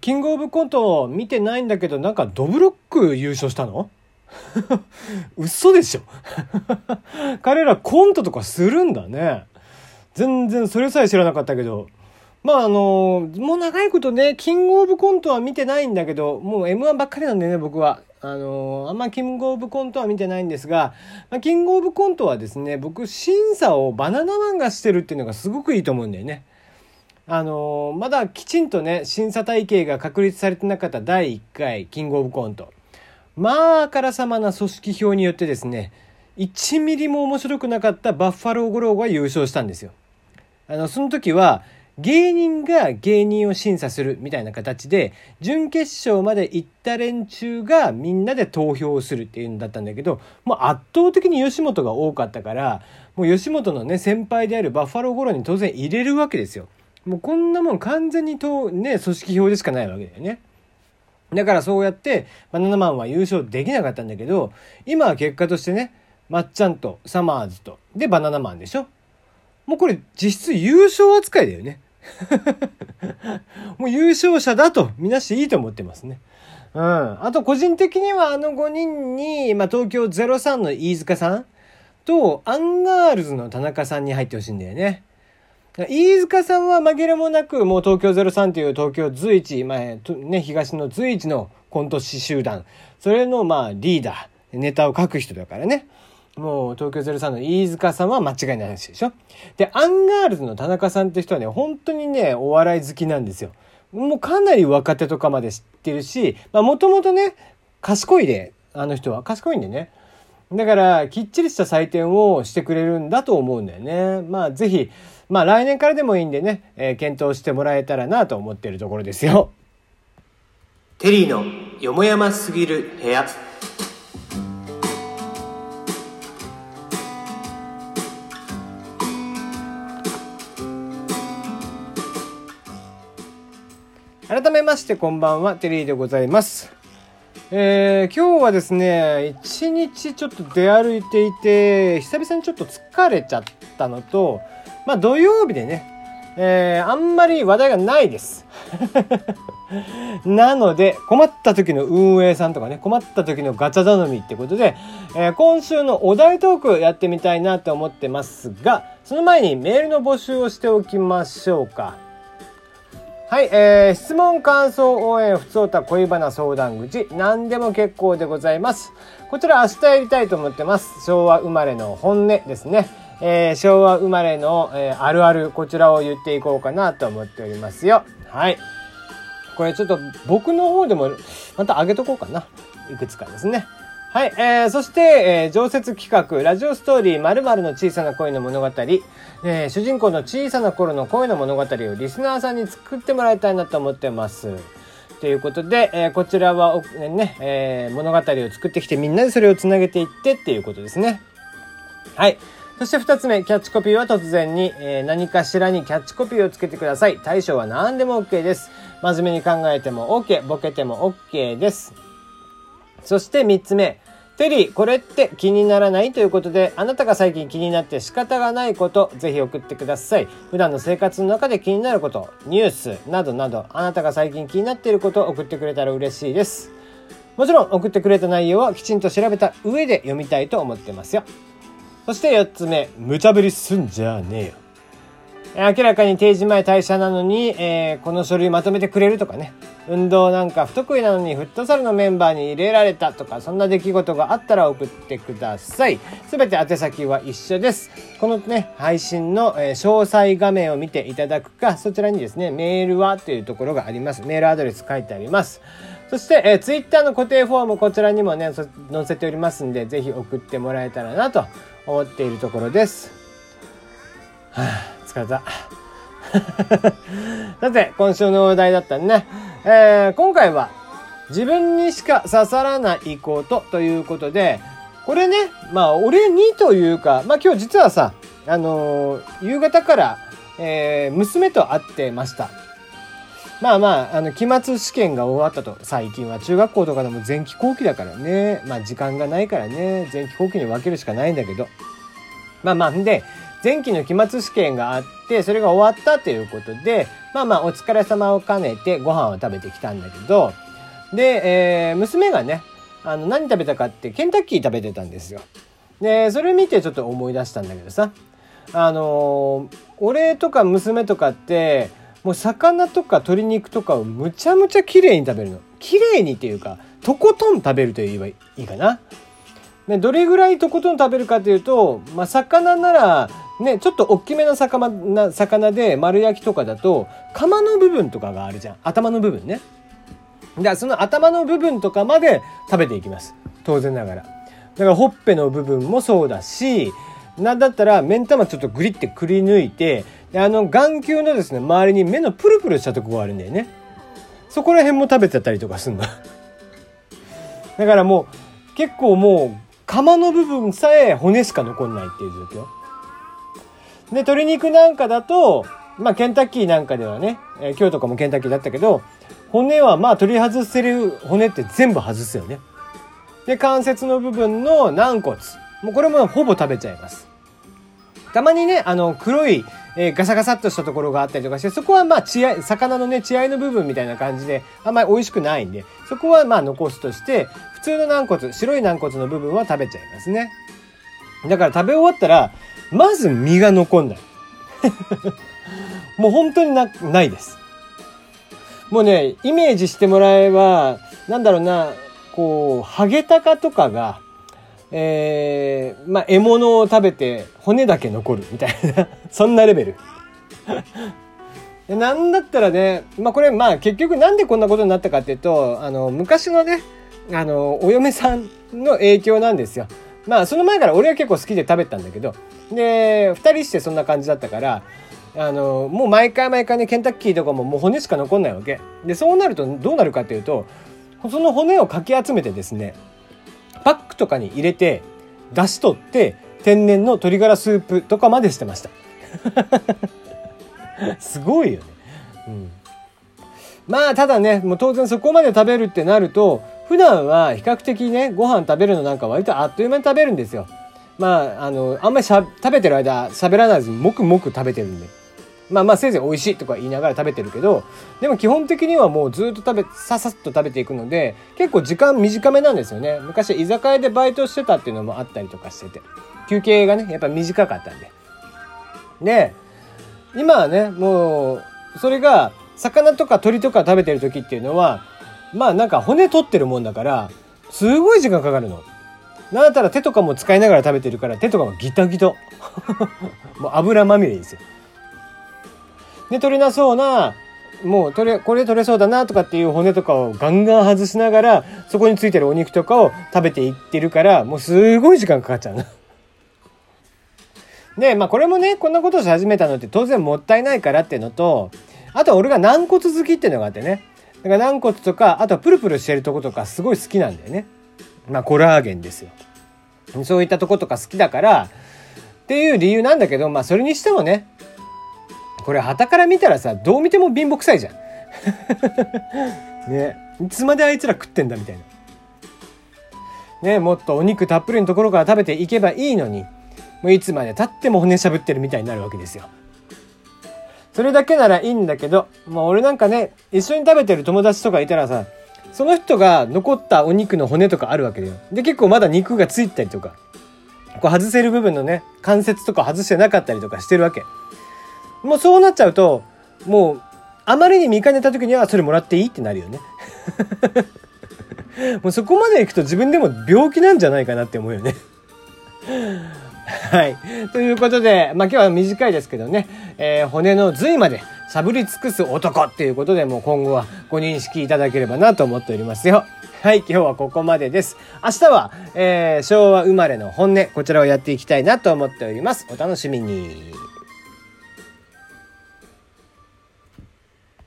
キングオブコント見てないんだけど、なんかドブロック優勝したの？嘘でしょ 彼らコントとかするんだね。全然それさえ知らなかったけど。まああの、もう長いことね、キングオブコントは見てないんだけど、もう M1 ばっかりなんでね、僕は。あの、あんまキングオブコントは見てないんですが、まあ、キングオブコントはですね、僕審査をバナナマンがしてるっていうのがすごくいいと思うんだよね。あのまだきちんとね、審査体系が確立されてなかった第1回キングオブコント。まあ、あからさまな組織票によってですね、1ミリも面白くなかったバッファロー五郎が優勝したんですよ。あの、その時は、芸人が芸人を審査するみたいな形で、準決勝まで行った連中がみんなで投票するっていうんだったんだけど、もう圧倒的に吉本が多かったから、もう吉本のね、先輩であるバッファロー五郎に当然入れるわけですよ。もうこんなもん完全にと、ね、組織票でしかないわけだよね。だからそうやって、バナナマンは優勝できなかったんだけど、今は結果としてね、まっちゃんとサマーズと、でバナナマンでしょもうこれ実質優勝扱いだよね。もう優勝者だとみなしていいと思ってますね。うん。あと個人的にはあの5人に、まあ、東京03の飯塚さんとアンガールズの田中さんに入ってほしいんだよね。飯塚さんは紛れもなく、もう東京03という東京随一、まあ、ね、東の随一のコント師集団、それのまあリーダー、ネタを書く人だからね。もう東京03の飯塚さんは間違いない話でしょ。で、アンガールズの田中さんって人はね、本当にね、お笑い好きなんですよ。もうかなり若手とかまで知ってるし、まあもともとね、賢いで、あの人は賢いんでね。だから、きっちりした採点をしてくれるんだと思うんだよね。まあぜひ、まあ来年からでもいいんでね、えー、検討してもらえたらなと思ってるところですよ。テリーのよもやますぎる部屋。改めましてこんばんは、テリーでございます。えー、今日はですね、一日ちょっと出歩いていて、久々にちょっと疲れちゃったのと、まあ土曜日でね、えー、あんまり話題がないです。なので、困った時の運営さんとかね、困った時のガチャ頼みってことで、えー、今週のお題トークやってみたいなと思ってますが、その前にメールの募集をしておきましょうか。はい、えー、質問、感想、応援、ふつおた、恋バナ、相談口、何でも結構でございます。こちら明日やりたいと思ってます。昭和生まれの本音ですね。えー、昭和生まれの、えー、あるある、こちらを言っていこうかなと思っておりますよ。はい。これちょっと僕の方でもまた上げとこうかな。いくつかですね。はい、えー、そして、えー、常設企画、ラジオストーリー〇〇の小さな恋の物語、えー、主人公の小さな頃の恋の物語をリスナーさんに作ってもらいたいなと思ってます。ということで、えー、こちらは、ね、えー、物語を作ってきてみんなでそれをつなげていってっていうことですね。はい。そして二つ目、キャッチコピーは突然に、えー、何かしらにキャッチコピーをつけてください。対象は何でも OK です。真面目に考えても OK、ボケても OK です。そして3つ目。テリー、これって気にならないということで、あなたが最近気になって仕方がないこと、ぜひ送ってください。普段の生活の中で気になること、ニュースなどなど、あなたが最近気になっていることを送ってくれたら嬉しいです。もちろん送ってくれた内容はきちんと調べた上で読みたいと思ってますよ。そして4つ目、無茶ぶりすんじゃねえよ。明らかに定時前退社なのに、えー、この書類まとめてくれるとかね。運動なんか不得意なのにフットサルのメンバーに入れられたとか、そんな出来事があったら送ってください。すべて宛先は一緒です。このね、配信の、えー、詳細画面を見ていただくか、そちらにですね、メールはというところがあります。メールアドレス書いてあります。そして、えー、ツイッターの固定フォーム、こちらにもね、載せておりますんで、ぜひ送ってもらえたらなと思っているところです。はあ疲れた。さて、今週のお題だったね。えー、今回は、自分にしか刺さらないことということで、これね、まあ、俺にというか、まあ今日実はさ、あのー、夕方から、えー、娘と会ってました。まあまあ、あの、期末試験が終わったと。最近は中学校とかでも前期後期だからね。まあ時間がないからね。前期後期に分けるしかないんだけど。まあまあ、んで、前期の期末試験があって、それが終わったということで、まあまあお疲れ様を兼ねてご飯を食べてきたんだけど、で、えー、娘がね、あの、何食べたかってケンタッキー食べてたんですよ。で、それ見てちょっと思い出したんだけどさ、あのー、俺とか娘とかって、もう魚とか鶏肉とかをむちゃむちゃ綺麗に食べるの。綺麗にっていうか、とことん食べると言えばいいかな。で、どれぐらいとことん食べるかというと、まあ、魚なら、ね、ちょっと大きめの魚な魚で丸焼きとかだと、釜の部分とかがあるじゃん。頭の部分ね。だからその頭の部分とかまで食べていきます。当然ながら。だからほっぺの部分もそうだし、なんだったら目ん玉ちょっとグリってくり抜いて、あの眼球のですね、周りに目のプルプルしたとこがあるんだよね。そこら辺も食べてたりとかすんの。だからもう結構もう釜の部分さえ骨しか残んないっていう状況。で、鶏肉なんかだと、まあケンタッキーなんかではね、えー、今日とかもケンタッキーだったけど、骨はまあ取り外せる骨って全部外すよね。で、関節の部分の軟骨。もうこれもほぼ食べちゃいます。たまにね、あの、黒い、えー、ガサガサっとしたところがあったりとかして、そこはまあ血合い、魚のね、血合いの部分みたいな感じで、あんまり美味しくないんで、そこはまあ残すとして、普通の軟骨、白い軟骨の部分は食べちゃいますね。だから食べ終わったら、まず身が残んない。もう本当にな、ないです。もうね、イメージしてもらえば、なんだろうな、こう、ハゲタカとかが、えー、まあ、獲物を食べて骨だけ残るみたいな そんなレベル なんだったらね、まあこれまあ結局なんでこんなことになったかっていうと、あの、昔のね、あの、お嫁さんの影響なんですよ。まあその前から俺は結構好きで食べたんだけど、で、二人してそんな感じだったから、あの、もう毎回毎回ね、ケンタッキーとかももう骨しか残んないわけ。で、そうなるとどうなるかっていうと、その骨をかき集めてですね、パックとかに入れて、出し取って、天然の鶏ガラスープとかまでしてました。すごいよね。うん。まあ、ただね、もう当然そこまで食べるってなると、普段は比較的ね、ご飯食べるのなんか割とあっという間に食べるんですよ。まあ、あの、あんまりしゃ食べてる間喋らないずにもくもく食べてるんで。まあまあせいぜい美味しいとか言いながら食べてるけど、でも基本的にはもうずっと食べ、ささっと食べていくので、結構時間短めなんですよね。昔居酒屋でバイトしてたっていうのもあったりとかしてて。休憩がね、やっぱ短かったんで。で、今はね、もう、それが、魚とか鳥とか食べてる時っていうのは、まあなんか骨取ってるもんだから、すごい時間かかるの。なんだったら手とかも使いながら食べてるから手とかもギタギタ。もう油まみれですよ。で、取れなそうな、もう取れ、これ取れそうだなとかっていう骨とかをガンガン外しながら、そこについてるお肉とかを食べていってるから、もうすごい時間かかっちゃうな。で、まあこれもね、こんなことし始めたのって当然もったいないからっていうのと、あとは俺が軟骨好きっていうのがあってね。だから軟骨とか、あとはプルプルしてるとことかすごい好きなんだよね。まあコラーゲンですよ。そういったとことか好きだから、っていう理由なんだけど、まあそれにしてもね、これ旗から見たらさ、どう見ても貧乏くさいじゃん。ね。いつまであいつら食ってんだみたいな。ね、もっとお肉たっぷりのところから食べていけばいいのに、もういつまで経っても骨しゃぶってるみたいになるわけですよ。それだけならいいんだけど、もう俺なんかね、一緒に食べてる友達とかいたらさ、その人が残ったお肉の骨とかあるわけだよ。で、結構まだ肉がついたりとか、こう外せる部分のね、関節とか外してなかったりとかしてるわけ。もうそうなっちゃうと、もう、あまりに見かねた時にはそれもらっていいってなるよね。もうそこまで行くと自分でも病気なんじゃないかなって思うよね。はい。ということで、まあ今日は短いですけどね、えー、骨の髄までしゃぶり尽くす男っていうことで、もう今後はご認識いただければなと思っておりますよ。はい、今日はここまでです。明日は、えー、昭和生まれの本音、こちらをやっていきたいなと思っております。お楽しみに。